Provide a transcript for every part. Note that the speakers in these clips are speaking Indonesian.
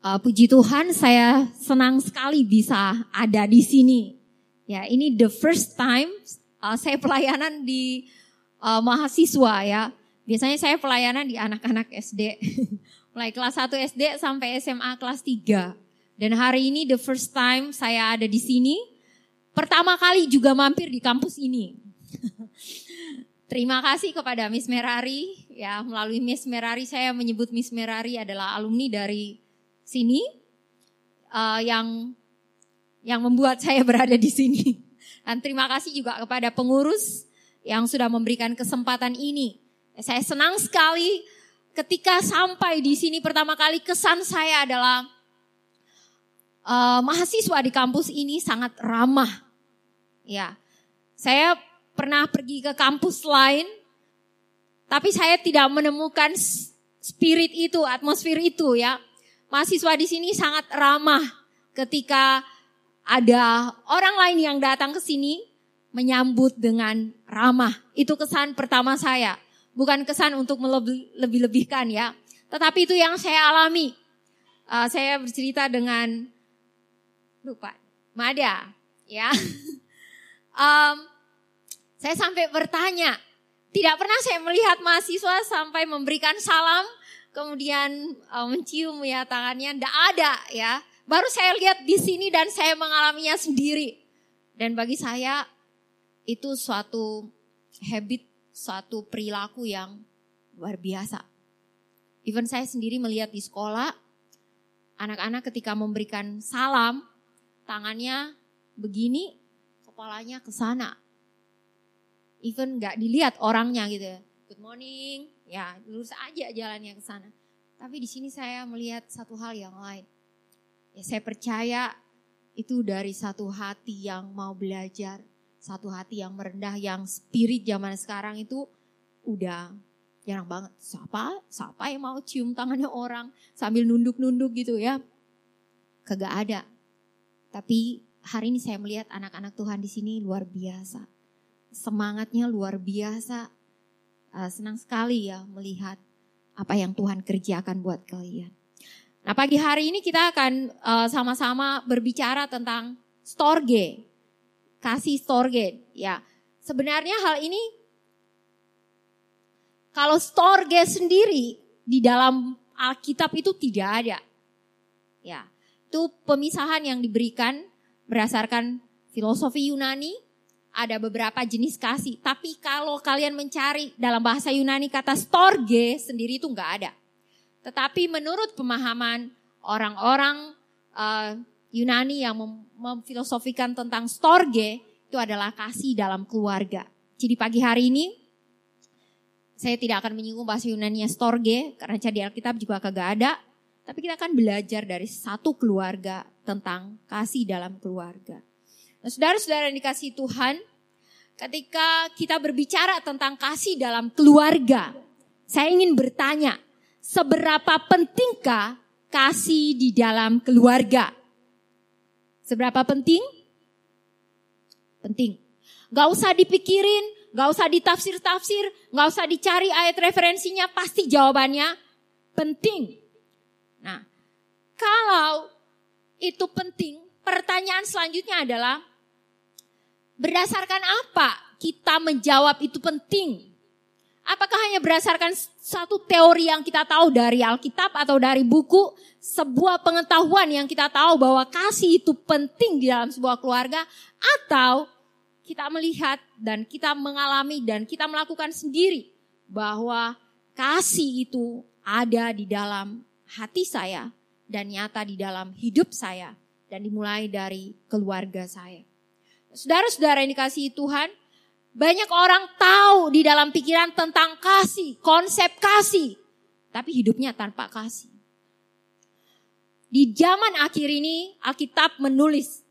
Uh, puji Tuhan, saya senang sekali bisa ada di sini. Ya, ini the first time uh, saya pelayanan di uh, mahasiswa ya. Biasanya saya pelayanan di anak-anak SD. Mulai kelas 1 SD sampai SMA kelas 3. Dan hari ini the first time saya ada di sini. Pertama kali juga mampir di kampus ini. Terima kasih kepada Miss Merari ya melalui Miss Merari saya menyebut Miss Merari adalah alumni dari sini uh, yang yang membuat saya berada di sini. Dan terima kasih juga kepada pengurus yang sudah memberikan kesempatan ini. Saya senang sekali ketika sampai di sini pertama kali kesan saya adalah uh, mahasiswa di kampus ini sangat ramah. Ya, saya pernah pergi ke kampus lain, tapi saya tidak menemukan spirit itu, atmosfer itu ya mahasiswa di sini sangat ramah ketika ada orang lain yang datang ke sini menyambut dengan ramah. Itu kesan pertama saya. Bukan kesan untuk melebih-lebihkan ya. Tetapi itu yang saya alami. Uh, saya bercerita dengan lupa Mada ya. um, saya sampai bertanya, tidak pernah saya melihat mahasiswa sampai memberikan salam kemudian uh, mencium ya tangannya, tidak ada ya. Baru saya lihat di sini dan saya mengalaminya sendiri. Dan bagi saya itu suatu habit, suatu perilaku yang luar biasa. Even saya sendiri melihat di sekolah, anak-anak ketika memberikan salam, tangannya begini, kepalanya ke sana. Even nggak dilihat orangnya gitu ya. Good morning, ya lurus aja jalannya ke sana. Tapi di sini saya melihat satu hal yang lain. Ya saya percaya itu dari satu hati yang mau belajar, satu hati yang merendah, yang spirit zaman sekarang itu udah jarang banget. Siapa? Siapa yang mau cium tangannya orang sambil nunduk-nunduk gitu ya? Kagak ada. Tapi hari ini saya melihat anak-anak Tuhan di sini luar biasa. Semangatnya luar biasa, uh, senang sekali ya melihat apa yang Tuhan kerjakan buat kalian. Nah pagi hari ini kita akan uh, sama-sama berbicara tentang storge, kasih storge. Ya, sebenarnya hal ini kalau storge sendiri di dalam Alkitab itu tidak ada. Ya, itu pemisahan yang diberikan berdasarkan filosofi Yunani ada beberapa jenis kasih. Tapi kalau kalian mencari dalam bahasa Yunani kata storge sendiri itu nggak ada. Tetapi menurut pemahaman orang-orang uh, Yunani yang mem memfilosofikan tentang storge itu adalah kasih dalam keluarga. Jadi pagi hari ini saya tidak akan menyinggung bahasa Yunani storge karena di Alkitab juga kagak ada. Tapi kita akan belajar dari satu keluarga tentang kasih dalam keluarga. Nah, saudara-saudara yang dikasih Tuhan, ketika kita berbicara tentang kasih dalam keluarga, saya ingin bertanya, seberapa pentingkah kasih di dalam keluarga? Seberapa penting? Penting. Gak usah dipikirin, gak usah ditafsir-tafsir, gak usah dicari ayat referensinya, pasti jawabannya penting. Nah, kalau itu penting, pertanyaan selanjutnya adalah Berdasarkan apa kita menjawab itu penting? Apakah hanya berdasarkan satu teori yang kita tahu dari Alkitab atau dari buku, sebuah pengetahuan yang kita tahu bahwa kasih itu penting di dalam sebuah keluarga, atau kita melihat dan kita mengalami dan kita melakukan sendiri bahwa kasih itu ada di dalam hati saya dan nyata di dalam hidup saya dan dimulai dari keluarga saya. Saudara-saudara yang dikasihi Tuhan, banyak orang tahu di dalam pikiran tentang kasih, konsep kasih, tapi hidupnya tanpa kasih. Di zaman akhir ini Alkitab menulis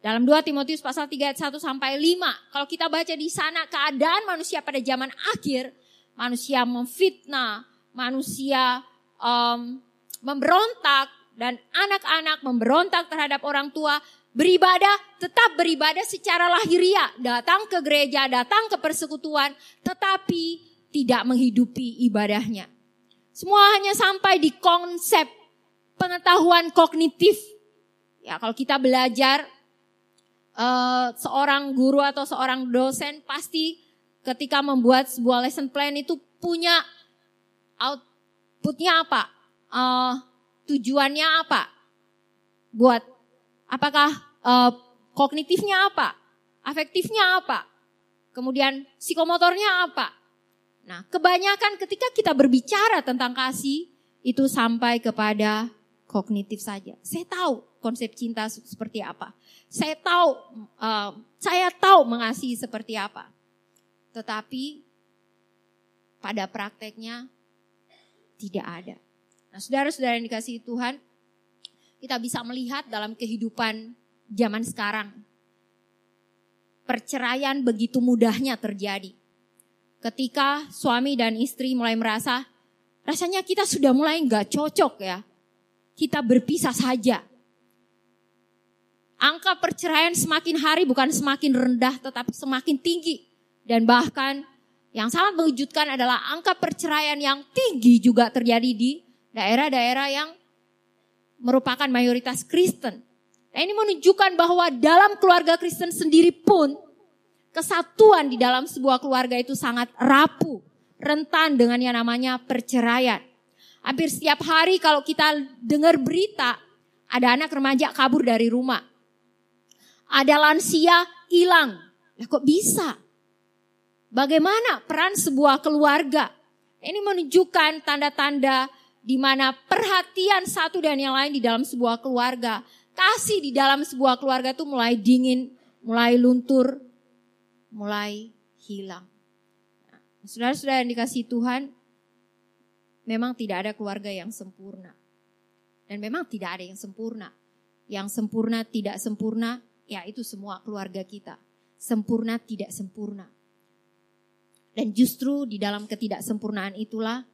dalam 2 Timotius pasal 3 ayat 1 sampai 5. Kalau kita baca di sana keadaan manusia pada zaman akhir, manusia memfitnah, manusia um, memberontak dan anak-anak memberontak terhadap orang tua, Beribadah, tetap beribadah secara lahiriah. Datang ke gereja, datang ke persekutuan, tetapi tidak menghidupi ibadahnya. Semua hanya sampai di konsep pengetahuan kognitif. Ya, kalau kita belajar uh, seorang guru atau seorang dosen pasti ketika membuat sebuah lesson plan itu punya outputnya apa, uh, tujuannya apa, buat apakah uh, kognitifnya apa, afektifnya apa, kemudian psikomotornya apa. Nah, kebanyakan ketika kita berbicara tentang kasih itu sampai kepada kognitif saja. Saya tahu konsep cinta seperti apa. Saya tahu, uh, saya tahu mengasihi seperti apa. Tetapi pada prakteknya tidak ada. Nah, saudara-saudara yang dikasih Tuhan, kita bisa melihat dalam kehidupan zaman sekarang. Perceraian begitu mudahnya terjadi. Ketika suami dan istri mulai merasa, rasanya kita sudah mulai nggak cocok ya. Kita berpisah saja. Angka perceraian semakin hari bukan semakin rendah tetapi semakin tinggi. Dan bahkan yang sangat mengejutkan adalah angka perceraian yang tinggi juga terjadi di daerah-daerah yang merupakan mayoritas Kristen. Nah ini menunjukkan bahwa dalam keluarga Kristen sendiri pun kesatuan di dalam sebuah keluarga itu sangat rapuh, rentan dengan yang namanya perceraian. Hampir setiap hari kalau kita dengar berita, ada anak remaja kabur dari rumah. Ada lansia hilang. Nah, kok bisa? Bagaimana peran sebuah keluarga? Ini menunjukkan tanda-tanda di mana perhatian satu dan yang lain di dalam sebuah keluarga kasih di dalam sebuah keluarga itu mulai dingin, mulai luntur, mulai hilang. Nah, saudara-saudara yang dikasih Tuhan, memang tidak ada keluarga yang sempurna. Dan memang tidak ada yang sempurna. Yang sempurna tidak sempurna, ya itu semua keluarga kita. Sempurna tidak sempurna. Dan justru di dalam ketidaksempurnaan itulah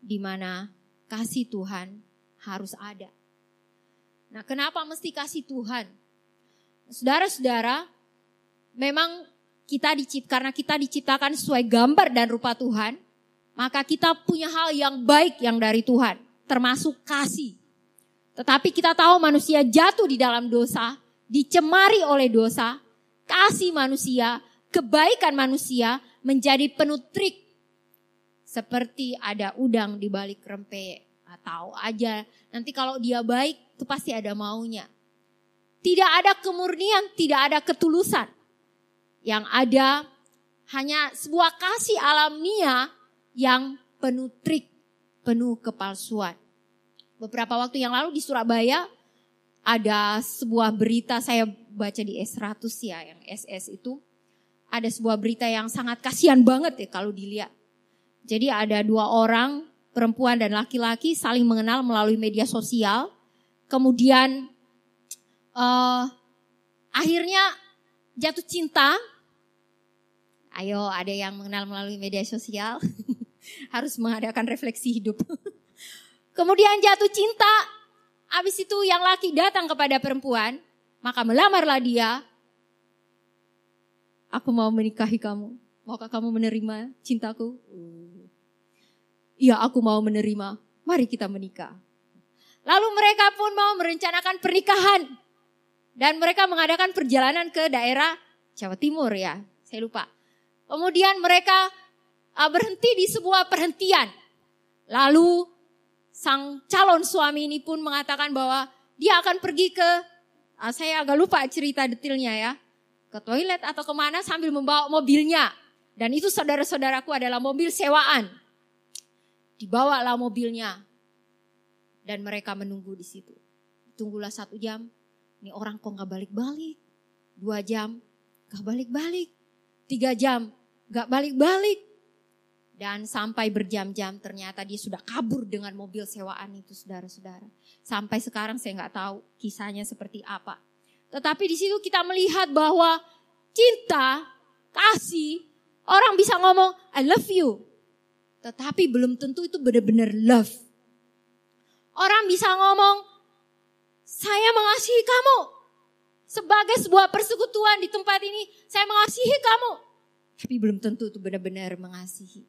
di mana kasih Tuhan harus ada. Nah, kenapa mesti kasih Tuhan? Saudara-saudara, memang kita diciptakan karena kita diciptakan sesuai gambar dan rupa Tuhan, maka kita punya hal yang baik yang dari Tuhan, termasuk kasih. Tetapi kita tahu manusia jatuh di dalam dosa, dicemari oleh dosa, kasih manusia, kebaikan manusia menjadi penuh trik. Seperti ada udang di balik rempeyek. Tahu aja, nanti kalau dia baik, itu pasti ada maunya. Tidak ada kemurnian, tidak ada ketulusan. Yang ada hanya sebuah kasih alamiah yang penuh trik, penuh kepalsuan. Beberapa waktu yang lalu di Surabaya ada sebuah berita saya baca di S100 ya, yang SS itu. Ada sebuah berita yang sangat kasihan banget ya kalau dilihat. Jadi ada dua orang, perempuan dan laki-laki saling mengenal melalui media sosial kemudian uh, akhirnya jatuh cinta. Ayo, ada yang mengenal melalui media sosial, harus mengadakan refleksi hidup. Kemudian jatuh cinta, habis itu yang laki datang kepada perempuan, maka melamarlah dia. Aku mau menikahi kamu. Maukah kamu menerima cintaku? Iya, aku mau menerima. Mari kita menikah. Lalu mereka pun mau merencanakan pernikahan. Dan mereka mengadakan perjalanan ke daerah Jawa Timur ya, saya lupa. Kemudian mereka uh, berhenti di sebuah perhentian. Lalu sang calon suami ini pun mengatakan bahwa dia akan pergi ke, uh, saya agak lupa cerita detailnya ya, ke toilet atau ke mana sambil membawa mobilnya. Dan itu saudara-saudaraku adalah mobil sewaan. Dibawalah mobilnya dan mereka menunggu di situ. Tunggulah satu jam, ini orang kok nggak balik-balik. Dua jam, nggak balik-balik. Tiga jam, nggak balik-balik. Dan sampai berjam-jam ternyata dia sudah kabur dengan mobil sewaan itu saudara-saudara. Sampai sekarang saya nggak tahu kisahnya seperti apa. Tetapi di situ kita melihat bahwa cinta, kasih, orang bisa ngomong I love you. Tetapi belum tentu itu benar-benar love. Orang bisa ngomong, saya mengasihi kamu. Sebagai sebuah persekutuan di tempat ini, saya mengasihi kamu. Tapi belum tentu itu benar-benar mengasihi.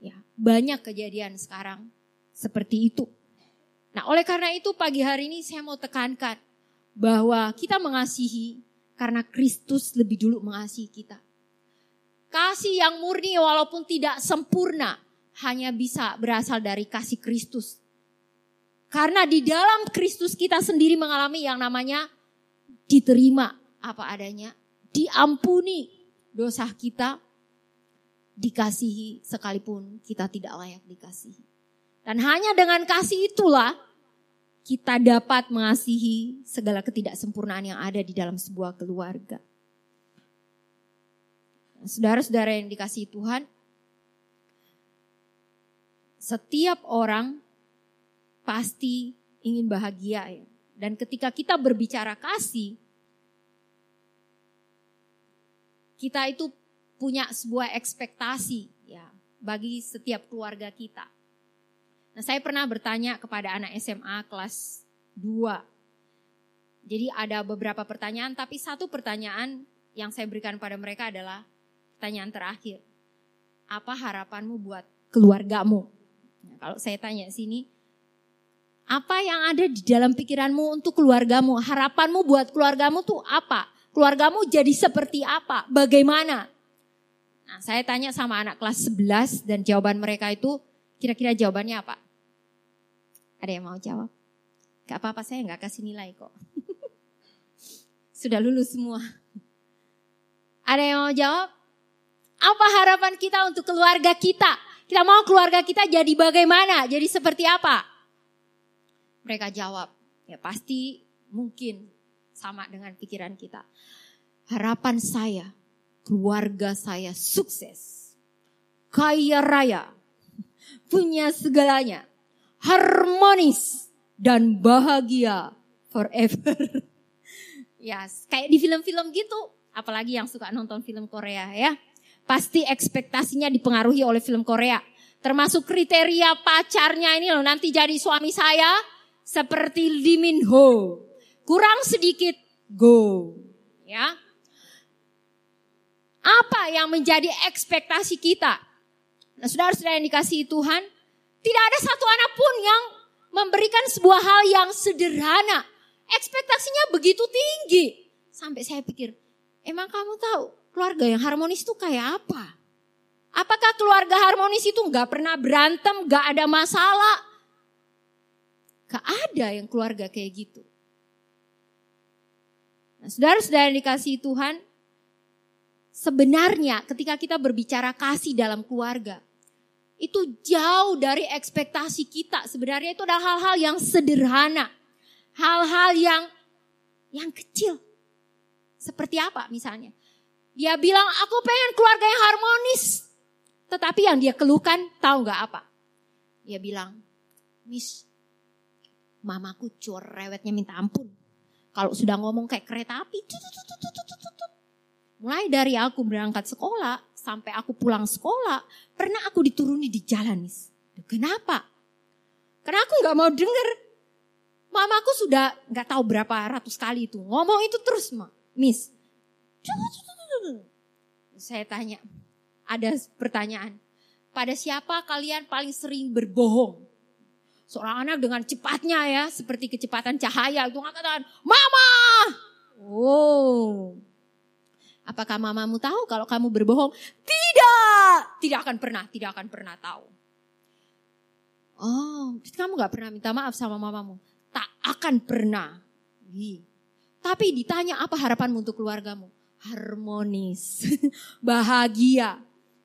Ya, banyak kejadian sekarang seperti itu. Nah, oleh karena itu pagi hari ini saya mau tekankan bahwa kita mengasihi karena Kristus lebih dulu mengasihi kita. Kasih yang murni walaupun tidak sempurna hanya bisa berasal dari kasih Kristus. Karena di dalam Kristus kita sendiri mengalami yang namanya diterima apa adanya, diampuni dosa kita, dikasihi sekalipun kita tidak layak dikasihi. Dan hanya dengan kasih itulah kita dapat mengasihi segala ketidaksempurnaan yang ada di dalam sebuah keluarga. Saudara-saudara yang dikasihi Tuhan, setiap orang pasti ingin bahagia ya. Dan ketika kita berbicara kasih, kita itu punya sebuah ekspektasi ya bagi setiap keluarga kita. Nah, saya pernah bertanya kepada anak SMA kelas 2. Jadi ada beberapa pertanyaan tapi satu pertanyaan yang saya berikan pada mereka adalah pertanyaan terakhir. Apa harapanmu buat keluargamu? Nah, kalau saya tanya sini, apa yang ada di dalam pikiranmu untuk keluargamu? Harapanmu buat keluargamu tuh apa? Keluargamu jadi seperti apa? Bagaimana? Nah, saya tanya sama anak kelas 11 dan jawaban mereka itu kira-kira jawabannya apa? Ada yang mau jawab? Gak apa-apa saya gak kasih nilai kok. Sudah lulus semua. Ada yang mau jawab? Apa harapan kita untuk keluarga kita? Kita mau keluarga kita jadi bagaimana? Jadi seperti apa? Mereka jawab, ya pasti mungkin sama dengan pikiran kita. Harapan saya keluarga saya sukses, kaya raya, punya segalanya, harmonis dan bahagia forever. ya, yes, kayak di film-film gitu, apalagi yang suka nonton film Korea ya. Pasti ekspektasinya dipengaruhi oleh film Korea. Termasuk kriteria pacarnya ini loh nanti jadi suami saya seperti Lee Min Ho. Kurang sedikit go. Ya, apa yang menjadi ekspektasi kita? Nah, saudara-saudara yang dikasihi Tuhan, tidak ada satu anak pun yang memberikan sebuah hal yang sederhana. Ekspektasinya begitu tinggi. Sampai saya pikir, emang kamu tahu keluarga yang harmonis itu kayak apa? Apakah keluarga harmonis itu nggak pernah berantem, nggak ada masalah? Gak ada yang keluarga kayak gitu. Nah, saudara-saudara yang dikasih Tuhan, sebenarnya ketika kita berbicara kasih dalam keluarga, itu jauh dari ekspektasi kita. Sebenarnya itu adalah hal-hal yang sederhana. Hal-hal yang yang kecil. Seperti apa misalnya? Dia bilang, aku pengen keluarga yang harmonis. Tetapi yang dia keluhkan, tahu gak apa? Dia bilang, Miss, mamaku rewetnya minta ampun. Kalau sudah ngomong kayak kereta api, Mulai dari aku berangkat sekolah sampai aku pulang sekolah, pernah aku dituruni di jalan, Miss. Kenapa? Karena aku nggak mau denger. Mamaku sudah nggak tahu berapa ratus kali itu ngomong itu terus, ma, Miss. Saya tanya, ada pertanyaan. Pada siapa kalian paling sering berbohong? Seorang anak dengan cepatnya ya, seperti kecepatan cahaya itu mengatakan, Mama! Oh, Apakah mamamu tahu kalau kamu berbohong? Tidak, tidak akan pernah, tidak akan pernah tahu. Oh, kamu gak pernah minta maaf sama mamamu? Tak akan pernah. Tapi ditanya apa harapanmu untuk keluargamu? Harmonis, bahagia.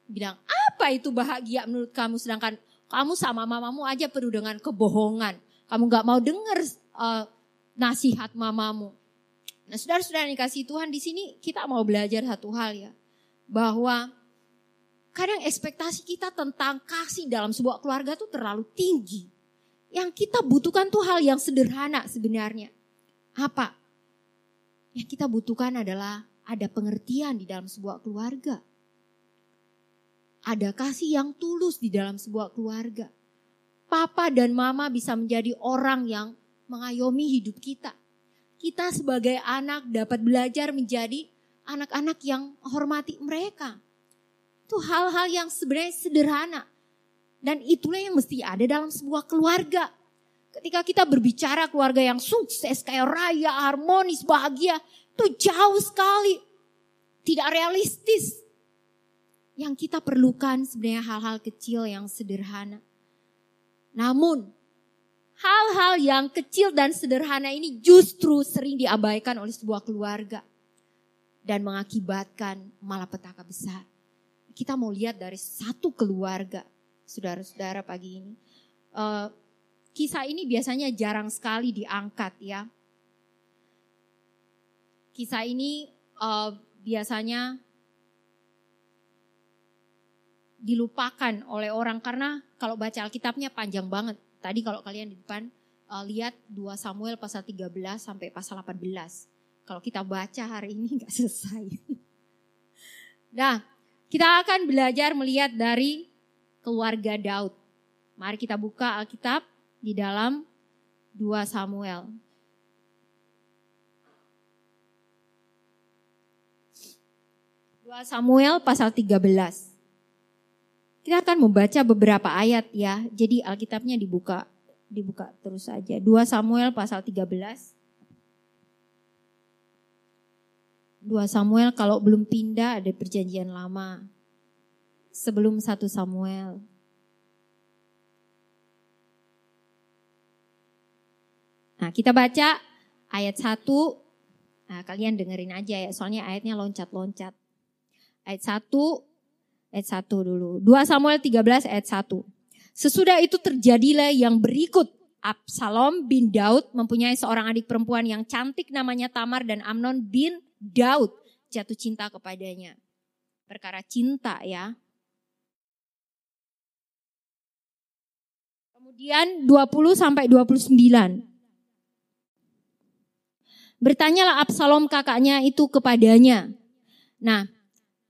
Bilang, apa itu bahagia menurut kamu? Sedangkan kamu sama mamamu aja penuh dengan kebohongan. Kamu gak mau dengar uh, nasihat mamamu. Nah, saudara-saudara yang dikasih Tuhan di sini kita mau belajar satu hal ya. Bahwa kadang ekspektasi kita tentang kasih dalam sebuah keluarga itu terlalu tinggi. Yang kita butuhkan tuh hal yang sederhana sebenarnya. Apa? Yang kita butuhkan adalah ada pengertian di dalam sebuah keluarga. Ada kasih yang tulus di dalam sebuah keluarga. Papa dan mama bisa menjadi orang yang mengayomi hidup kita kita sebagai anak dapat belajar menjadi anak-anak yang hormati mereka. Itu hal-hal yang sebenarnya sederhana. Dan itulah yang mesti ada dalam sebuah keluarga. Ketika kita berbicara keluarga yang sukses, kayak raya, harmonis, bahagia, itu jauh sekali. Tidak realistis. Yang kita perlukan sebenarnya hal-hal kecil yang sederhana. Namun, hal-hal yang kecil dan sederhana ini justru sering diabaikan oleh sebuah keluarga. Dan mengakibatkan malapetaka besar. Kita mau lihat dari satu keluarga, saudara-saudara pagi ini. Uh, kisah ini biasanya jarang sekali diangkat ya. Kisah ini uh, biasanya dilupakan oleh orang karena kalau baca Alkitabnya panjang banget. Tadi kalau kalian di depan uh, lihat 2 Samuel pasal 13 sampai pasal 18. Kalau kita baca hari ini nggak selesai. nah, kita akan belajar melihat dari keluarga Daud. Mari kita buka Alkitab di dalam 2 Samuel. Dua Samuel pasal 13. Kita akan membaca beberapa ayat ya. Jadi Alkitabnya dibuka dibuka terus saja. 2 Samuel pasal 13. 2 Samuel kalau belum pindah ada perjanjian lama. Sebelum 1 Samuel. Nah, kita baca ayat 1. Nah, kalian dengerin aja ya, soalnya ayatnya loncat-loncat. Ayat 1, ayat 1 dulu. 2 Samuel 13 ayat 1. Sesudah itu terjadilah yang berikut. Absalom bin Daud mempunyai seorang adik perempuan yang cantik namanya Tamar dan Amnon bin Daud jatuh cinta kepadanya. Perkara cinta ya. Kemudian 20 sampai 29. Bertanyalah Absalom kakaknya itu kepadanya. Nah,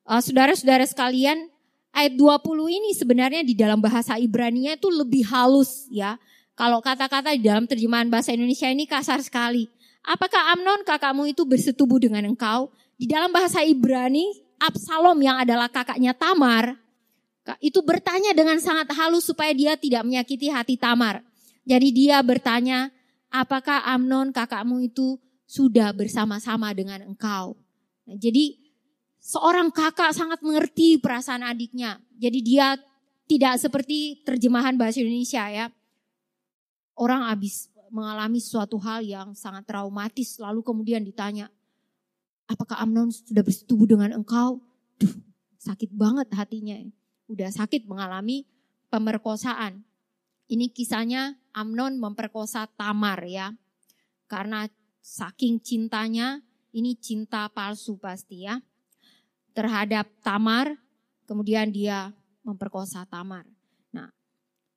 uh, saudara-saudara sekalian, ayat 20 ini sebenarnya di dalam bahasa Ibrani itu lebih halus ya. Kalau kata-kata di dalam terjemahan bahasa Indonesia ini kasar sekali. Apakah Amnon kakakmu itu bersetubuh dengan engkau? Di dalam bahasa Ibrani, Absalom yang adalah kakaknya Tamar, itu bertanya dengan sangat halus supaya dia tidak menyakiti hati Tamar. Jadi dia bertanya, apakah Amnon kakakmu itu sudah bersama-sama dengan engkau. Nah, jadi seorang kakak sangat mengerti perasaan adiknya. Jadi dia tidak seperti terjemahan bahasa Indonesia ya. Orang habis mengalami suatu hal yang sangat traumatis lalu kemudian ditanya, apakah Amnon sudah bersetubuh dengan engkau? Duh, sakit banget hatinya. Udah sakit mengalami pemerkosaan. Ini kisahnya Amnon memperkosa Tamar ya. Karena saking cintanya, ini cinta palsu pasti ya. Terhadap Tamar, kemudian dia memperkosa Tamar. Nah,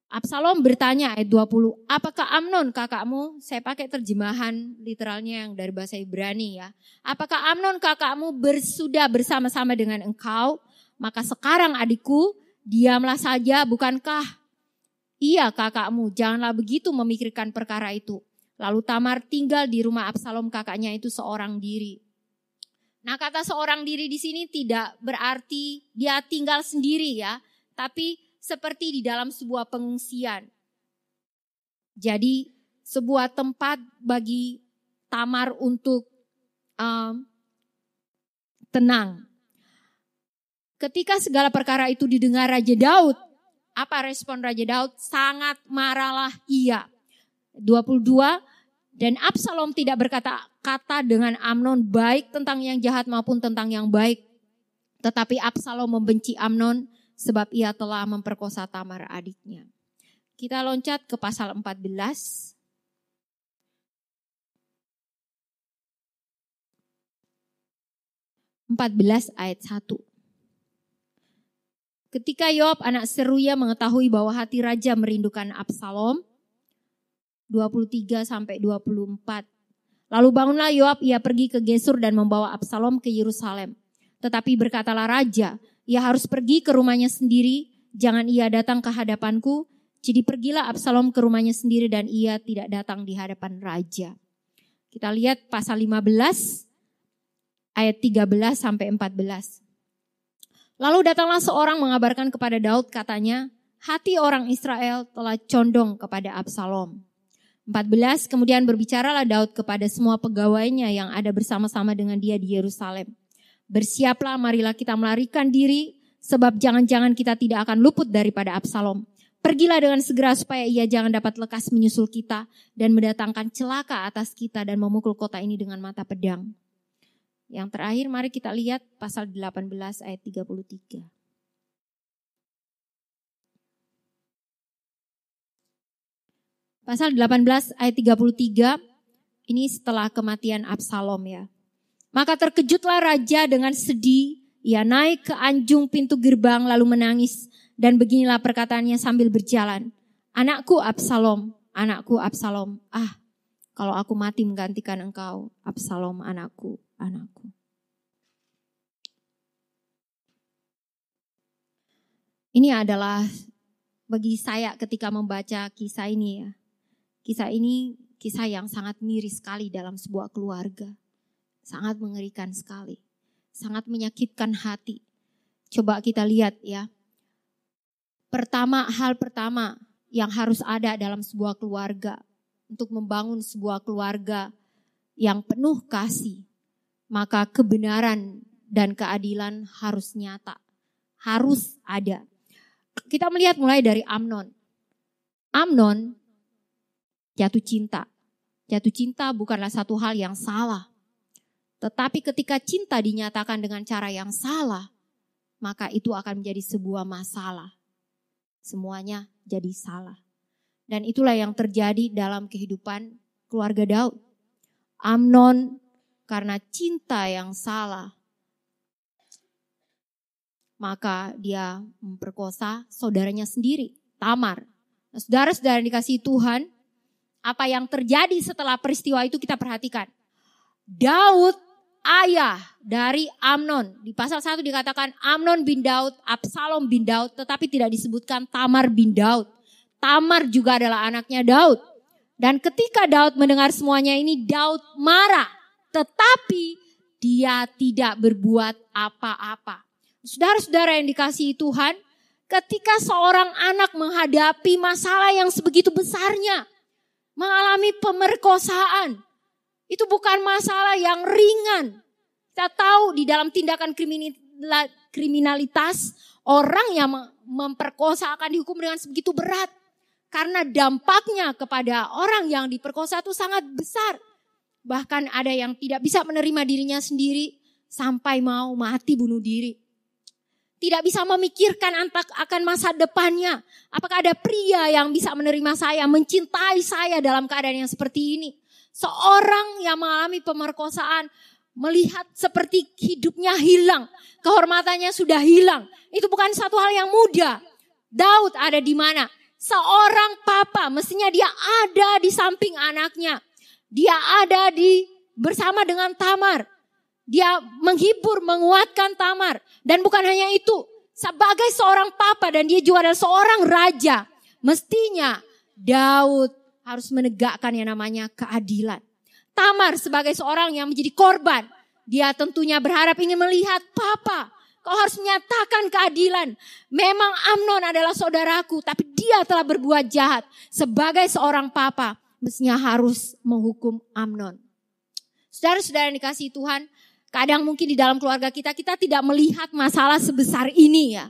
Absalom bertanya ayat 20, apakah Amnon kakakmu, saya pakai terjemahan literalnya yang dari bahasa Ibrani ya. Apakah Amnon kakakmu bersudah bersama-sama dengan engkau? Maka sekarang adikku, diamlah saja bukankah Iya kakakmu, janganlah begitu memikirkan perkara itu. Lalu Tamar tinggal di rumah Absalom kakaknya itu seorang diri. Nah kata seorang diri di sini tidak berarti dia tinggal sendiri ya. Tapi seperti di dalam sebuah pengungsian. Jadi sebuah tempat bagi Tamar untuk um, tenang. Ketika segala perkara itu didengar Raja Daud, apa respon Raja Daud? Sangat marahlah ia. 22 dan Absalom tidak berkata kata dengan Amnon baik tentang yang jahat maupun tentang yang baik. Tetapi Absalom membenci Amnon sebab ia telah memperkosa Tamar adiknya. Kita loncat ke pasal 14. Empat belas ayat 1. Ketika Yoab anak Seruya mengetahui bahwa hati raja merindukan Absalom, 23 sampai 24. Lalu bangunlah Yoab, ia pergi ke Gesur dan membawa Absalom ke Yerusalem. Tetapi berkatalah raja, ia harus pergi ke rumahnya sendiri, jangan ia datang ke hadapanku. Jadi pergilah Absalom ke rumahnya sendiri dan ia tidak datang di hadapan raja. Kita lihat pasal 15 ayat 13 sampai 14. Lalu datanglah seorang mengabarkan kepada Daud katanya, hati orang Israel telah condong kepada Absalom. 14, kemudian berbicaralah Daud kepada semua pegawainya yang ada bersama-sama dengan dia di Yerusalem. Bersiaplah, marilah kita melarikan diri, sebab jangan-jangan kita tidak akan luput daripada Absalom. Pergilah dengan segera supaya ia jangan dapat lekas menyusul kita dan mendatangkan celaka atas kita dan memukul kota ini dengan mata pedang. Yang terakhir mari kita lihat pasal 18 ayat 33. Pasal 18 ayat 33 ini setelah kematian Absalom ya. Maka terkejutlah raja dengan sedih, ia naik ke anjung pintu gerbang lalu menangis dan beginilah perkataannya sambil berjalan. Anakku Absalom, anakku Absalom, ah kalau aku mati menggantikan engkau, Absalom anakku, anakku. Ini adalah bagi saya ketika membaca kisah ini ya. Kisah ini kisah yang sangat miris sekali dalam sebuah keluarga. Sangat mengerikan sekali. Sangat menyakitkan hati. Coba kita lihat ya. Pertama, hal pertama yang harus ada dalam sebuah keluarga. Untuk membangun sebuah keluarga yang penuh kasih. Maka kebenaran dan keadilan harus nyata. Harus ada. Kita melihat mulai dari Amnon. Amnon jatuh cinta. Jatuh cinta bukanlah satu hal yang salah. Tetapi ketika cinta dinyatakan dengan cara yang salah, maka itu akan menjadi sebuah masalah. Semuanya jadi salah. Dan itulah yang terjadi dalam kehidupan keluarga Daud. Amnon karena cinta yang salah, maka dia memperkosa saudaranya sendiri, Tamar. Saudara-saudara dikasih Tuhan, apa yang terjadi setelah peristiwa itu kita perhatikan. Daud ayah dari Amnon. Di pasal 1 dikatakan Amnon bin Daud, Absalom bin Daud, tetapi tidak disebutkan Tamar bin Daud. Tamar juga adalah anaknya Daud. Dan ketika Daud mendengar semuanya ini, Daud marah. Tetapi dia tidak berbuat apa-apa. Saudara-saudara yang dikasihi Tuhan, ketika seorang anak menghadapi masalah yang sebegitu besarnya, mengalami pemerkosaan. Itu bukan masalah yang ringan. Kita tahu di dalam tindakan kriminalitas orang yang memperkosa akan dihukum dengan sebegitu berat. Karena dampaknya kepada orang yang diperkosa itu sangat besar. Bahkan ada yang tidak bisa menerima dirinya sendiri sampai mau mati bunuh diri tidak bisa memikirkan akan masa depannya. Apakah ada pria yang bisa menerima saya, mencintai saya dalam keadaan yang seperti ini? Seorang yang mengalami pemerkosaan, melihat seperti hidupnya hilang, kehormatannya sudah hilang. Itu bukan satu hal yang mudah. Daud ada di mana? Seorang papa, mestinya dia ada di samping anaknya. Dia ada di bersama dengan Tamar. Dia menghibur, menguatkan Tamar. Dan bukan hanya itu, sebagai seorang papa dan dia juga adalah seorang raja. Mestinya Daud harus menegakkan yang namanya keadilan. Tamar sebagai seorang yang menjadi korban. Dia tentunya berharap ingin melihat papa. Kau harus menyatakan keadilan. Memang Amnon adalah saudaraku, tapi dia telah berbuat jahat. Sebagai seorang papa, mestinya harus menghukum Amnon. Saudara-saudara yang dikasih Tuhan, Kadang mungkin di dalam keluarga kita, kita tidak melihat masalah sebesar ini ya.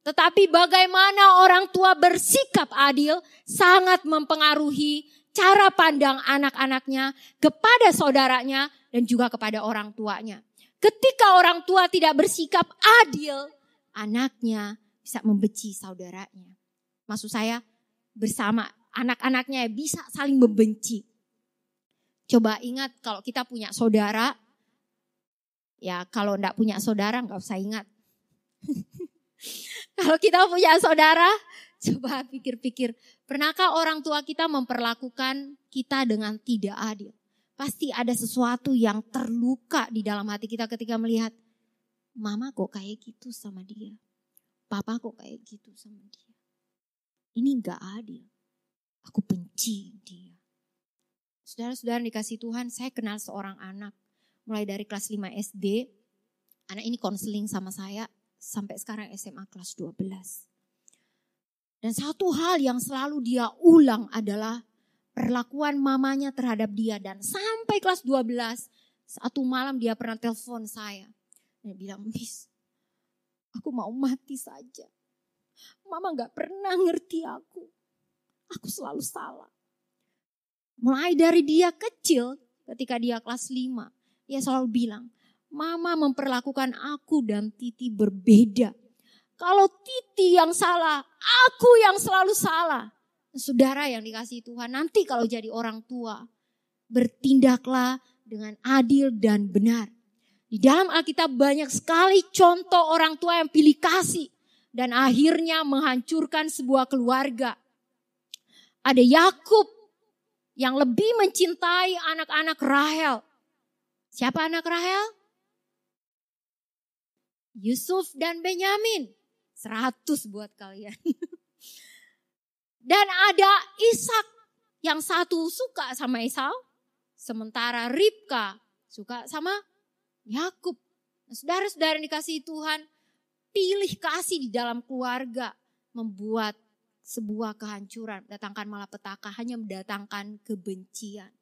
Tetapi bagaimana orang tua bersikap adil sangat mempengaruhi cara pandang anak-anaknya kepada saudaranya dan juga kepada orang tuanya. Ketika orang tua tidak bersikap adil, anaknya bisa membenci saudaranya. Maksud saya bersama anak-anaknya bisa saling membenci. Coba ingat kalau kita punya saudara, Ya kalau enggak punya saudara nggak usah ingat. kalau kita punya saudara, coba pikir-pikir. Pernahkah orang tua kita memperlakukan kita dengan tidak adil? Pasti ada sesuatu yang terluka di dalam hati kita ketika melihat mama kok kayak gitu sama dia. Papa kok kayak gitu sama dia. Ini enggak adil. Aku benci dia. Saudara-saudara dikasih Tuhan, saya kenal seorang anak mulai dari kelas 5 SD. Anak ini konseling sama saya sampai sekarang SMA kelas 12. Dan satu hal yang selalu dia ulang adalah perlakuan mamanya terhadap dia dan sampai kelas 12 satu malam dia pernah telepon saya. Dia bilang, Miss, aku mau mati saja. Mama gak pernah ngerti aku. Aku selalu salah. Mulai dari dia kecil, ketika dia kelas 5, dia selalu bilang, Mama memperlakukan aku dan Titi berbeda. Kalau Titi yang salah, aku yang selalu salah. Saudara yang dikasih Tuhan, nanti kalau jadi orang tua, bertindaklah dengan adil dan benar. Di dalam Alkitab banyak sekali contoh orang tua yang pilih kasih dan akhirnya menghancurkan sebuah keluarga. Ada Yakub yang lebih mencintai anak-anak Rahel. Siapa anak Rahel? Yusuf dan Benyamin. Seratus buat kalian. Dan ada Ishak yang satu suka sama Esau, Sementara Ribka suka sama Yakub. Nah, saudara-saudara yang dikasih Tuhan, pilih kasih di dalam keluarga membuat sebuah kehancuran, mendatangkan malapetaka, hanya mendatangkan kebencian.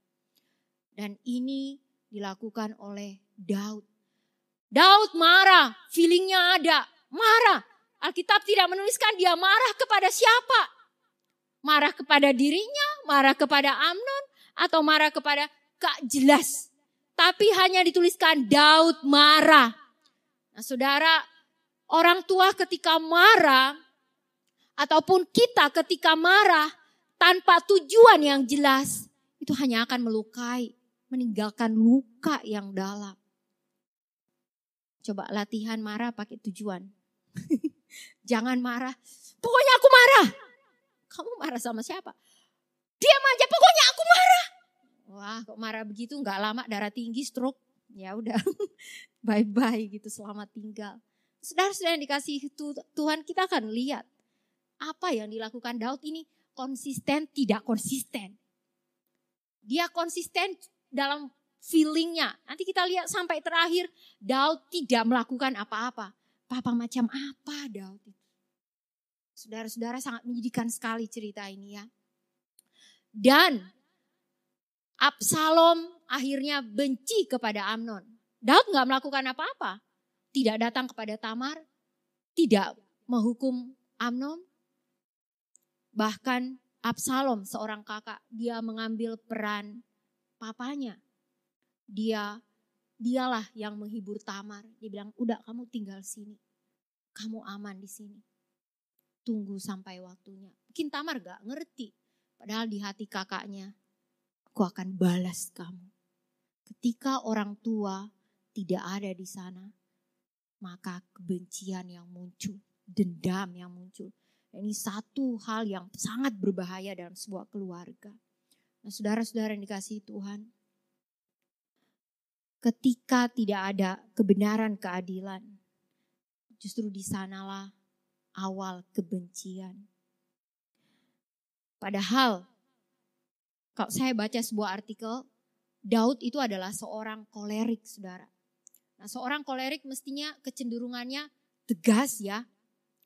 Dan ini dilakukan oleh Daud. Daud marah, feelingnya ada, marah. Alkitab tidak menuliskan dia marah kepada siapa. Marah kepada dirinya, marah kepada Amnon, atau marah kepada gak jelas. Tapi hanya dituliskan Daud marah. Nah saudara, orang tua ketika marah, ataupun kita ketika marah tanpa tujuan yang jelas, itu hanya akan melukai, meninggalkan luka yang dalam. Coba latihan marah pakai tujuan. Jangan marah. Pokoknya aku marah. Kamu marah sama siapa? Diam aja, pokoknya aku marah. Wah, kok marah begitu nggak lama darah tinggi stroke. Ya udah. Bye-bye gitu, selamat tinggal. Saudara-saudara yang dikasih Tuhan, kita akan lihat apa yang dilakukan Daud ini konsisten tidak konsisten. Dia konsisten dalam feelingnya. Nanti kita lihat sampai terakhir Daud tidak melakukan apa-apa. Papa macam apa Daud itu? Saudara-saudara sangat menyedihkan sekali cerita ini ya. Dan Absalom akhirnya benci kepada Amnon. Daud nggak melakukan apa-apa. Tidak datang kepada Tamar, tidak menghukum Amnon. Bahkan Absalom seorang kakak, dia mengambil peran papanya. Dia dialah yang menghibur Tamar. Dia bilang, "Udah kamu tinggal sini. Kamu aman di sini. Tunggu sampai waktunya." Mungkin Tamar gak ngerti. Padahal di hati kakaknya, aku akan balas kamu. Ketika orang tua tidak ada di sana, maka kebencian yang muncul, dendam yang muncul. Ini satu hal yang sangat berbahaya dalam sebuah keluarga. Nah, saudara-saudara yang dikasih Tuhan, ketika tidak ada kebenaran keadilan, justru di sanalah awal kebencian. Padahal kalau saya baca sebuah artikel, Daud itu adalah seorang kolerik, saudara. Nah, seorang kolerik mestinya kecenderungannya tegas ya.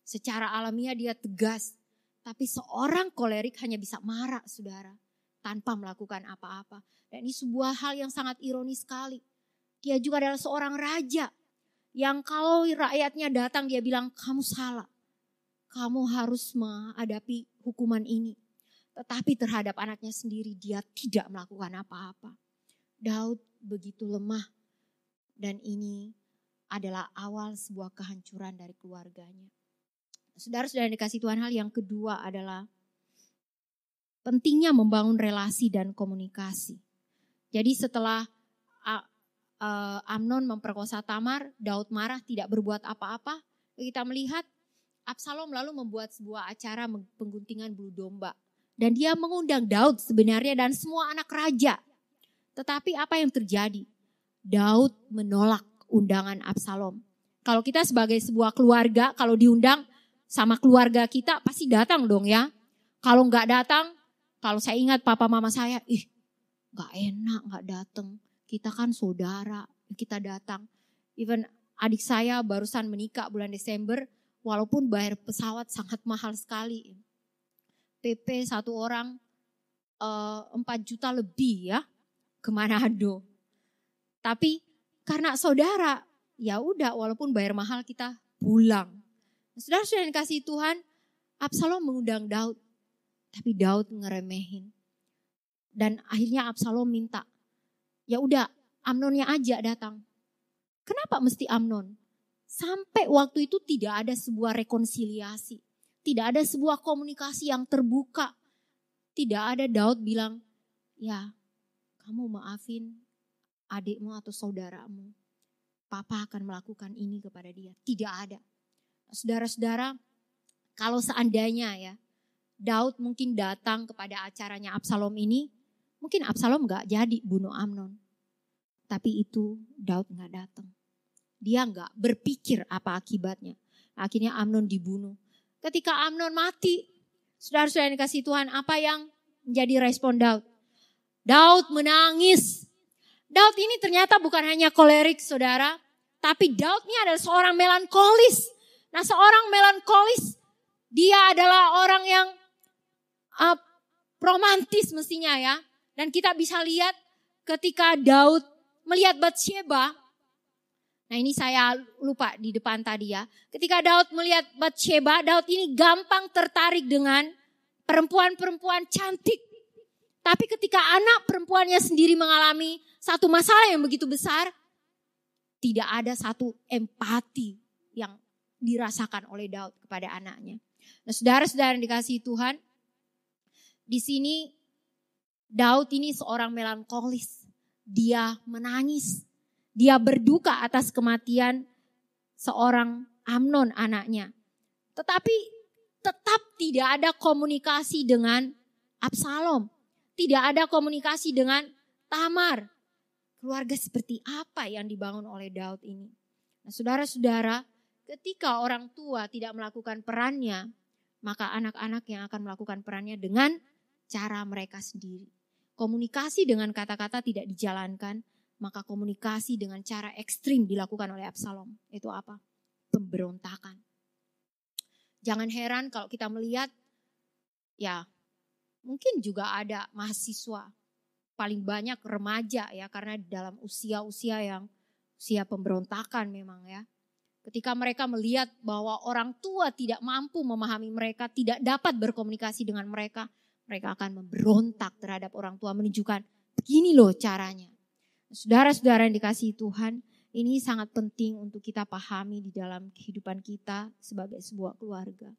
Secara alamiah dia tegas. Tapi seorang kolerik hanya bisa marah, saudara. Tanpa melakukan apa-apa. Dan ini sebuah hal yang sangat ironis sekali. Dia juga adalah seorang raja. Yang kalau rakyatnya datang dia bilang, kamu salah. Kamu harus menghadapi hukuman ini. Tetapi terhadap anaknya sendiri dia tidak melakukan apa-apa. Daud begitu lemah dan ini adalah awal sebuah kehancuran dari keluarganya. Saudara sudah dikasih Tuhan hal yang kedua adalah pentingnya membangun relasi dan komunikasi. Jadi setelah Amnon memperkosa Tamar, Daud marah tidak berbuat apa-apa. Kita melihat Absalom lalu membuat sebuah acara pengguntingan bulu domba. Dan dia mengundang Daud sebenarnya dan semua anak raja. Tetapi apa yang terjadi? Daud menolak undangan Absalom. Kalau kita sebagai sebuah keluarga, kalau diundang sama keluarga kita pasti datang dong ya. Kalau nggak datang, kalau saya ingat papa mama saya, ih nggak enak nggak datang. Kita kan saudara, kita datang. Even adik saya barusan menikah bulan Desember, walaupun bayar pesawat sangat mahal sekali. PP satu orang uh, 4 juta lebih ya ke Manado. Tapi karena saudara, ya udah walaupun bayar mahal kita pulang. Saudara sudah dikasih Tuhan, Absalom mengundang Daud. Tapi Daud ngeremehin. Dan akhirnya Absalom minta, ya udah Amnonnya aja datang. Kenapa mesti Amnon? Sampai waktu itu tidak ada sebuah rekonsiliasi. Tidak ada sebuah komunikasi yang terbuka. Tidak ada Daud bilang, ya kamu maafin adikmu atau saudaramu. Papa akan melakukan ini kepada dia. Tidak ada. Saudara-saudara, kalau seandainya ya, Daud mungkin datang kepada acaranya Absalom ini, mungkin Absalom gak jadi bunuh Amnon. Tapi itu Daud gak datang. Dia gak berpikir apa akibatnya. Akhirnya Amnon dibunuh. Ketika Amnon mati, saudara-saudara yang dikasih Tuhan, apa yang menjadi respon Daud? Daud menangis Daud ini ternyata bukan hanya kolerik saudara, tapi Daud ini adalah seorang melankolis. Nah seorang melankolis, dia adalah orang yang uh, romantis mestinya ya. Dan kita bisa lihat ketika Daud melihat Bathsheba, nah ini saya lupa di depan tadi ya. Ketika Daud melihat Bathsheba, Daud ini gampang tertarik dengan perempuan-perempuan cantik. Tapi ketika anak perempuannya sendiri mengalami satu masalah yang begitu besar, tidak ada satu empati yang dirasakan oleh Daud kepada anaknya. Nah, saudara-saudara yang dikasih Tuhan, di sini Daud ini seorang melankolis. Dia menangis. Dia berduka atas kematian seorang Amnon anaknya. Tetapi tetap tidak ada komunikasi dengan Absalom. Tidak ada komunikasi dengan Tamar keluarga seperti apa yang dibangun oleh Daud ini. Nah, saudara-saudara, ketika orang tua tidak melakukan perannya, maka anak-anak yang akan melakukan perannya dengan cara mereka sendiri. Komunikasi dengan kata-kata tidak dijalankan, maka komunikasi dengan cara ekstrim dilakukan oleh Absalom. Itu apa? Pemberontakan. Jangan heran kalau kita melihat, ya mungkin juga ada mahasiswa paling banyak remaja ya karena dalam usia-usia yang usia pemberontakan memang ya. Ketika mereka melihat bahwa orang tua tidak mampu memahami mereka, tidak dapat berkomunikasi dengan mereka, mereka akan memberontak terhadap orang tua menunjukkan begini loh caranya. Saudara-saudara yang dikasih Tuhan, ini sangat penting untuk kita pahami di dalam kehidupan kita sebagai sebuah keluarga.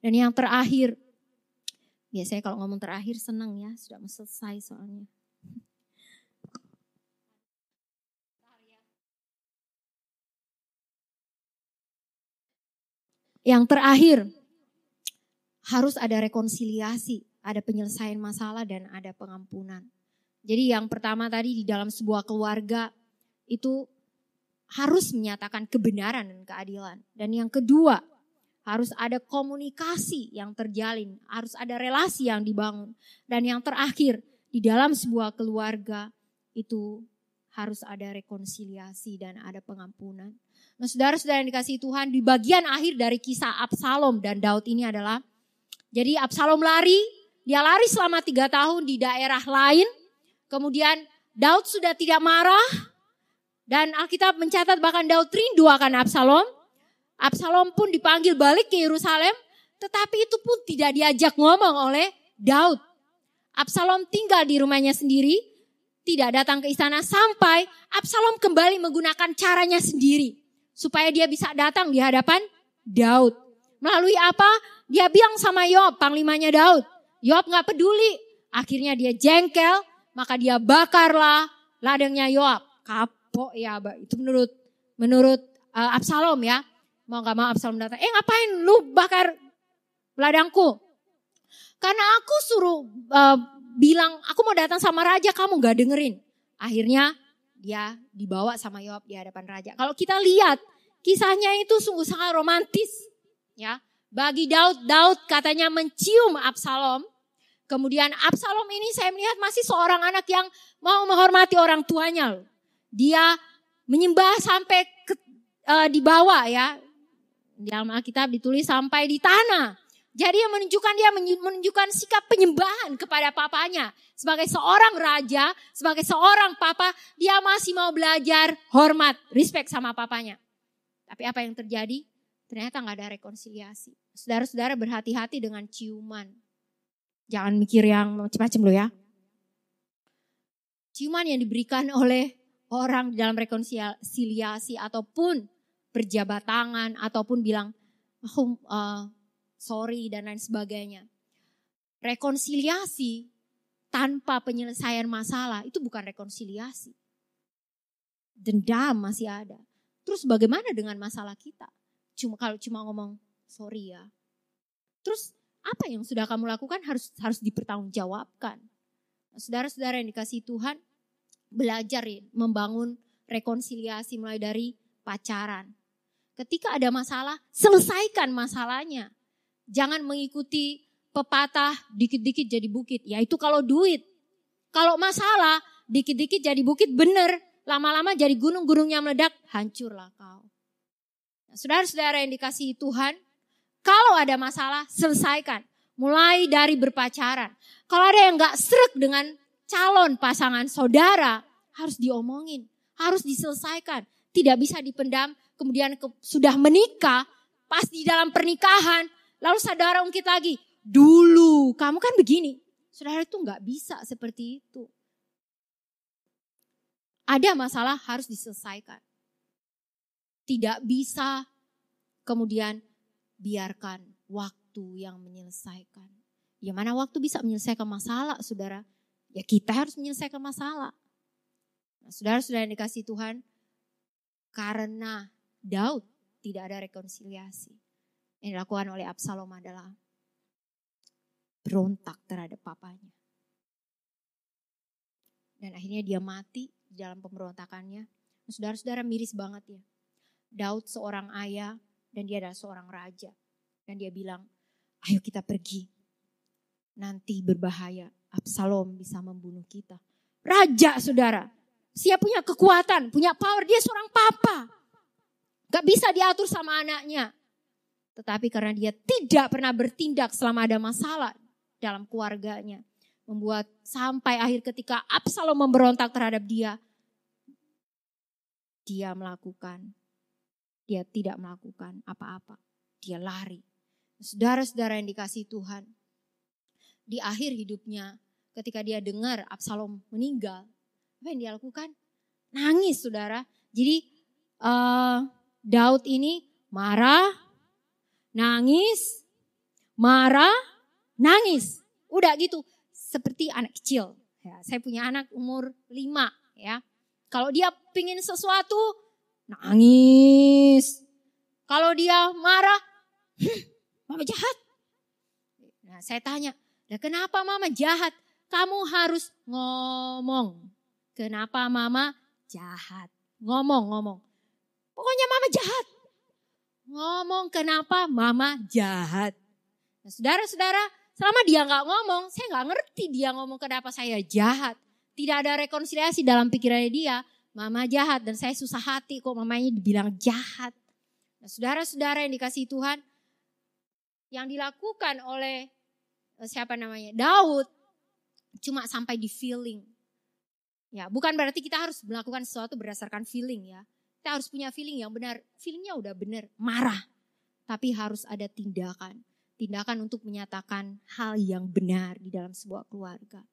Dan yang terakhir, biasanya kalau ngomong terakhir senang ya, sudah selesai soalnya. Yang terakhir, harus ada rekonsiliasi, ada penyelesaian masalah dan ada pengampunan. Jadi yang pertama tadi di dalam sebuah keluarga itu harus menyatakan kebenaran dan keadilan. Dan yang kedua, harus ada komunikasi yang terjalin, harus ada relasi yang dibangun. Dan yang terakhir, di dalam sebuah keluarga itu harus ada rekonsiliasi dan ada pengampunan. Nah saudara-saudara yang dikasih Tuhan di bagian akhir dari kisah Absalom dan Daud ini adalah jadi Absalom lari, dia lari selama tiga tahun di daerah lain. Kemudian Daud sudah tidak marah dan Alkitab mencatat bahkan Daud rindu akan Absalom. Absalom pun dipanggil balik ke Yerusalem, tetapi itu pun tidak diajak ngomong oleh Daud. Absalom tinggal di rumahnya sendiri, tidak datang ke istana sampai Absalom kembali menggunakan caranya sendiri supaya dia bisa datang di hadapan Daud. Melalui apa? Dia bilang sama Yob, panglimanya Daud. Yob nggak peduli. Akhirnya dia jengkel, maka dia bakarlah ladangnya Yoab. Kapok ya, itu menurut menurut uh, Absalom ya. Mau nggak mau Absalom datang. Eh ngapain lu bakar ladangku? Karena aku suruh uh, bilang, aku mau datang sama raja, kamu gak dengerin. Akhirnya dia dibawa sama Yoab di hadapan raja. Kalau kita lihat kisahnya itu sungguh sangat romantis. Ya, bagi Daud, Daud katanya mencium Absalom. Kemudian Absalom ini saya melihat masih seorang anak yang mau menghormati orang tuanya. Dia menyembah sampai ke, uh, di bawah ya. Di dalam Alkitab ditulis sampai di tanah. Jadi yang menunjukkan dia menunjukkan sikap penyembahan kepada papanya. Sebagai seorang raja, sebagai seorang papa, dia masih mau belajar hormat, respect sama papanya. Tapi apa yang terjadi? Ternyata nggak ada rekonsiliasi. Saudara-saudara berhati-hati dengan ciuman. Jangan mikir yang macam-macam loh ya. Ciuman yang diberikan oleh orang dalam rekonsiliasi ataupun berjabat tangan ataupun bilang oh, uh, sorry dan lain sebagainya. Rekonsiliasi tanpa penyelesaian masalah itu bukan rekonsiliasi. Dendam masih ada. Terus bagaimana dengan masalah kita? Cuma kalau cuma ngomong sorry ya. Terus apa yang sudah kamu lakukan harus harus dipertanggungjawabkan. Saudara-saudara yang dikasih Tuhan, belajar ya, membangun rekonsiliasi mulai dari pacaran. Ketika ada masalah, selesaikan masalahnya. Jangan mengikuti pepatah dikit-dikit jadi bukit. Ya itu kalau duit. Kalau masalah, dikit-dikit jadi bukit bener. Lama-lama jadi gunung-gunungnya meledak, hancurlah kau. Saudara-saudara yang dikasihi Tuhan, kalau ada masalah, selesaikan. Mulai dari berpacaran. Kalau ada yang gak serak dengan calon pasangan saudara, harus diomongin. Harus diselesaikan. Tidak bisa dipendam. Kemudian ke, sudah menikah, pas di dalam pernikahan, lalu saudara ungkit lagi, dulu kamu kan begini. Saudara itu gak bisa seperti itu. Ada masalah harus diselesaikan. Tidak bisa kemudian biarkan waktu yang menyelesaikan. Ya mana waktu bisa menyelesaikan masalah, saudara? Ya kita harus menyelesaikan masalah. Nah, saudara-saudara yang dikasih Tuhan, karena Daud tidak ada rekonsiliasi. Yang dilakukan oleh Absalom adalah berontak terhadap papanya. Dan akhirnya dia mati dalam pemberontakannya. Nah, saudara-saudara miris banget ya. Daud seorang ayah dan dia adalah seorang raja. Dan dia bilang, ayo kita pergi. Nanti berbahaya, Absalom bisa membunuh kita. Raja saudara, siap punya kekuatan, punya power, dia seorang papa. Gak bisa diatur sama anaknya. Tetapi karena dia tidak pernah bertindak selama ada masalah dalam keluarganya. Membuat sampai akhir ketika Absalom memberontak terhadap dia. Dia melakukan dia tidak melakukan apa-apa. Dia lari. Saudara-saudara yang dikasih Tuhan, di akhir hidupnya ketika dia dengar Absalom meninggal, apa yang dia lakukan? Nangis saudara. Jadi uh, Daud ini marah, nangis, marah, nangis. Udah gitu, seperti anak kecil. Ya, saya punya anak umur lima ya. Kalau dia pingin sesuatu, nangis. Kalau dia marah, mama jahat. Nah, saya tanya, kenapa mama jahat? Kamu harus ngomong. Kenapa mama jahat? Ngomong, ngomong. Pokoknya mama jahat. Ngomong kenapa mama jahat. Nah, saudara-saudara, selama dia nggak ngomong, saya nggak ngerti dia ngomong kenapa saya jahat. Tidak ada rekonsiliasi dalam pikirannya dia mama jahat dan saya susah hati kok mamanya dibilang jahat. Nah, saudara-saudara yang dikasih Tuhan, yang dilakukan oleh eh, siapa namanya Daud cuma sampai di feeling. Ya, bukan berarti kita harus melakukan sesuatu berdasarkan feeling ya. Kita harus punya feeling yang benar. Feelingnya udah benar, marah. Tapi harus ada tindakan. Tindakan untuk menyatakan hal yang benar di dalam sebuah keluarga.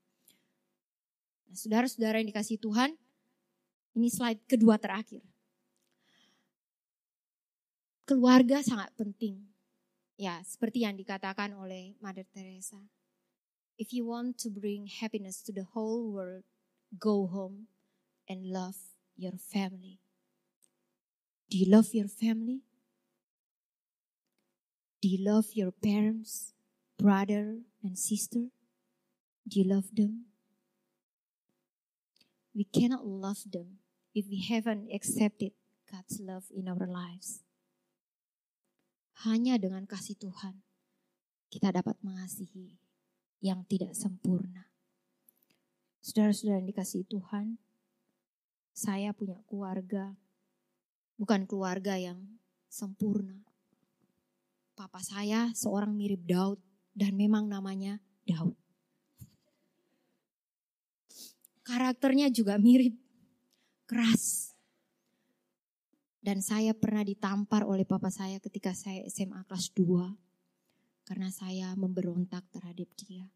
Nah, saudara-saudara yang dikasih Tuhan, ini slide kedua terakhir. Keluarga sangat penting. Ya, seperti yang dikatakan oleh Mother Teresa. If you want to bring happiness to the whole world, go home and love your family. Do you love your family? Do you love your parents, brother and sister? Do you love them? We cannot love them if we haven't accepted God's love in our lives. Hanya dengan kasih Tuhan kita dapat mengasihi yang tidak sempurna. Saudara-saudara yang dikasih Tuhan, saya punya keluarga, bukan keluarga yang sempurna. papa saya seorang mirip Daud dan memang namanya Daud. Karakternya juga mirip, keras. Dan saya pernah ditampar oleh papa saya ketika saya SMA kelas 2 karena saya memberontak terhadap dia.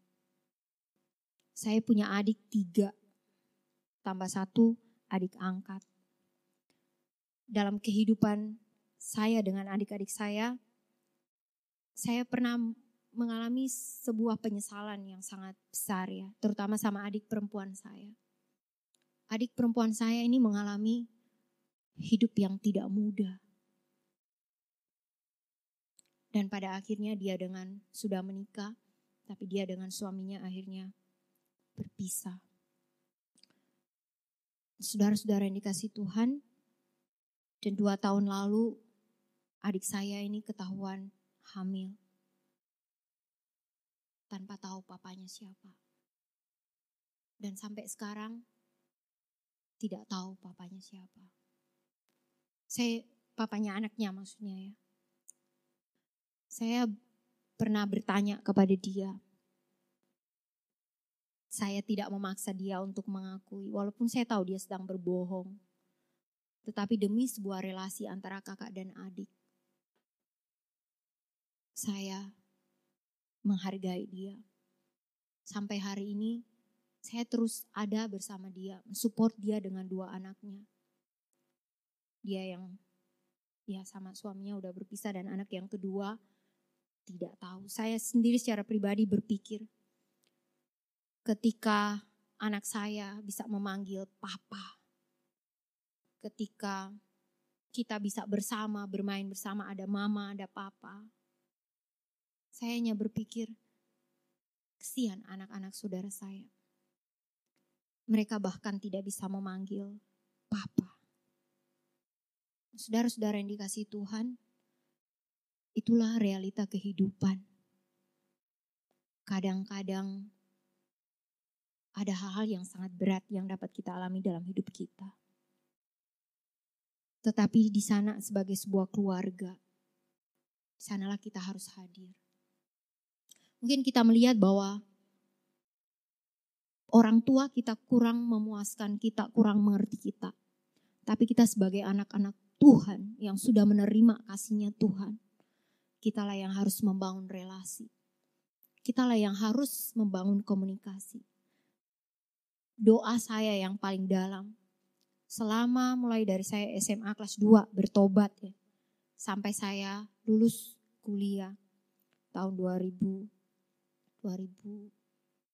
Saya punya adik tiga, tambah satu adik angkat. Dalam kehidupan saya dengan adik-adik saya, saya pernah mengalami sebuah penyesalan yang sangat besar ya, terutama sama adik perempuan saya. Adik perempuan saya ini mengalami hidup yang tidak mudah. Dan pada akhirnya dia dengan sudah menikah, tapi dia dengan suaminya akhirnya berpisah. Saudara-saudara yang dikasih Tuhan, dan dua tahun lalu adik saya ini ketahuan hamil tanpa tahu papanya siapa. Dan sampai sekarang tidak tahu papanya siapa. Saya papanya anaknya maksudnya ya. Saya pernah bertanya kepada dia. Saya tidak memaksa dia untuk mengakui, walaupun saya tahu dia sedang berbohong. Tetapi demi sebuah relasi antara kakak dan adik, saya menghargai dia. Sampai hari ini saya terus ada bersama dia, mensupport dia dengan dua anaknya. Dia yang ya sama suaminya udah berpisah dan anak yang kedua tidak tahu. Saya sendiri secara pribadi berpikir ketika anak saya bisa memanggil papa. Ketika kita bisa bersama, bermain bersama, ada mama, ada papa. Saya hanya berpikir, kesian anak-anak saudara saya. Mereka bahkan tidak bisa memanggil Papa. Saudara-saudara yang dikasih Tuhan, itulah realita kehidupan. Kadang-kadang ada hal-hal yang sangat berat yang dapat kita alami dalam hidup kita. Tetapi di sana sebagai sebuah keluarga, sanalah kita harus hadir mungkin kita melihat bahwa orang tua kita kurang memuaskan kita, kurang mengerti kita. Tapi kita sebagai anak-anak Tuhan yang sudah menerima kasihnya Tuhan, kitalah yang harus membangun relasi. Kitalah yang harus membangun komunikasi. Doa saya yang paling dalam, selama mulai dari saya SMA kelas 2 bertobat ya, sampai saya lulus kuliah tahun 2000 2000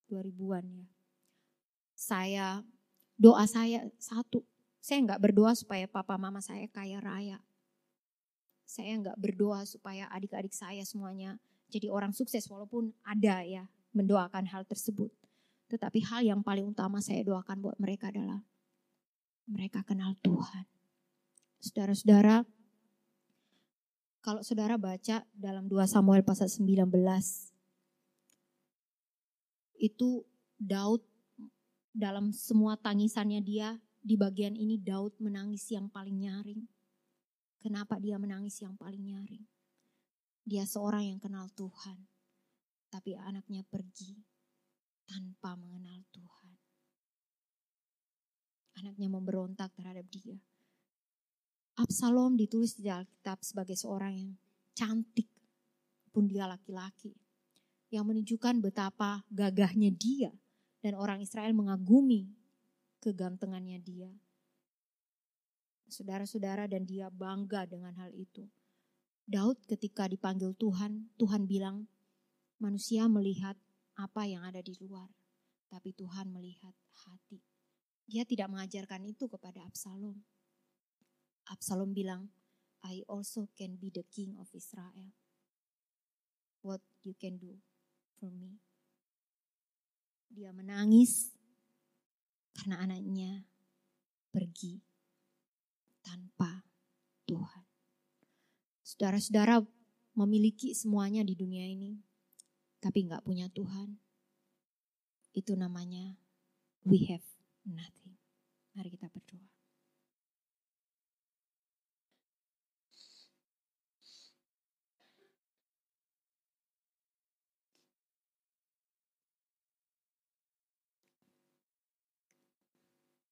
2000-an ya. Saya doa saya satu, saya nggak berdoa supaya papa mama saya kaya raya. Saya nggak berdoa supaya adik-adik saya semuanya jadi orang sukses walaupun ada ya mendoakan hal tersebut. Tetapi hal yang paling utama saya doakan buat mereka adalah mereka kenal Tuhan. Saudara-saudara, kalau saudara baca dalam 2 Samuel pasal 19 itu Daud dalam semua tangisannya dia di bagian ini Daud menangis yang paling nyaring. Kenapa dia menangis yang paling nyaring? Dia seorang yang kenal Tuhan, tapi anaknya pergi tanpa mengenal Tuhan. Anaknya memberontak terhadap dia. Absalom ditulis di Alkitab sebagai seorang yang cantik, pun dia laki-laki yang menunjukkan betapa gagahnya dia dan orang Israel mengagumi kegantengannya dia. Saudara-saudara dan dia bangga dengan hal itu. Daud ketika dipanggil Tuhan, Tuhan bilang manusia melihat apa yang ada di luar, tapi Tuhan melihat hati. Dia tidak mengajarkan itu kepada Absalom. Absalom bilang, I also can be the king of Israel. What you can do for me. Dia menangis karena anaknya pergi tanpa Tuhan. Saudara-saudara memiliki semuanya di dunia ini, tapi nggak punya Tuhan. Itu namanya we have nothing. Mari kita berdoa.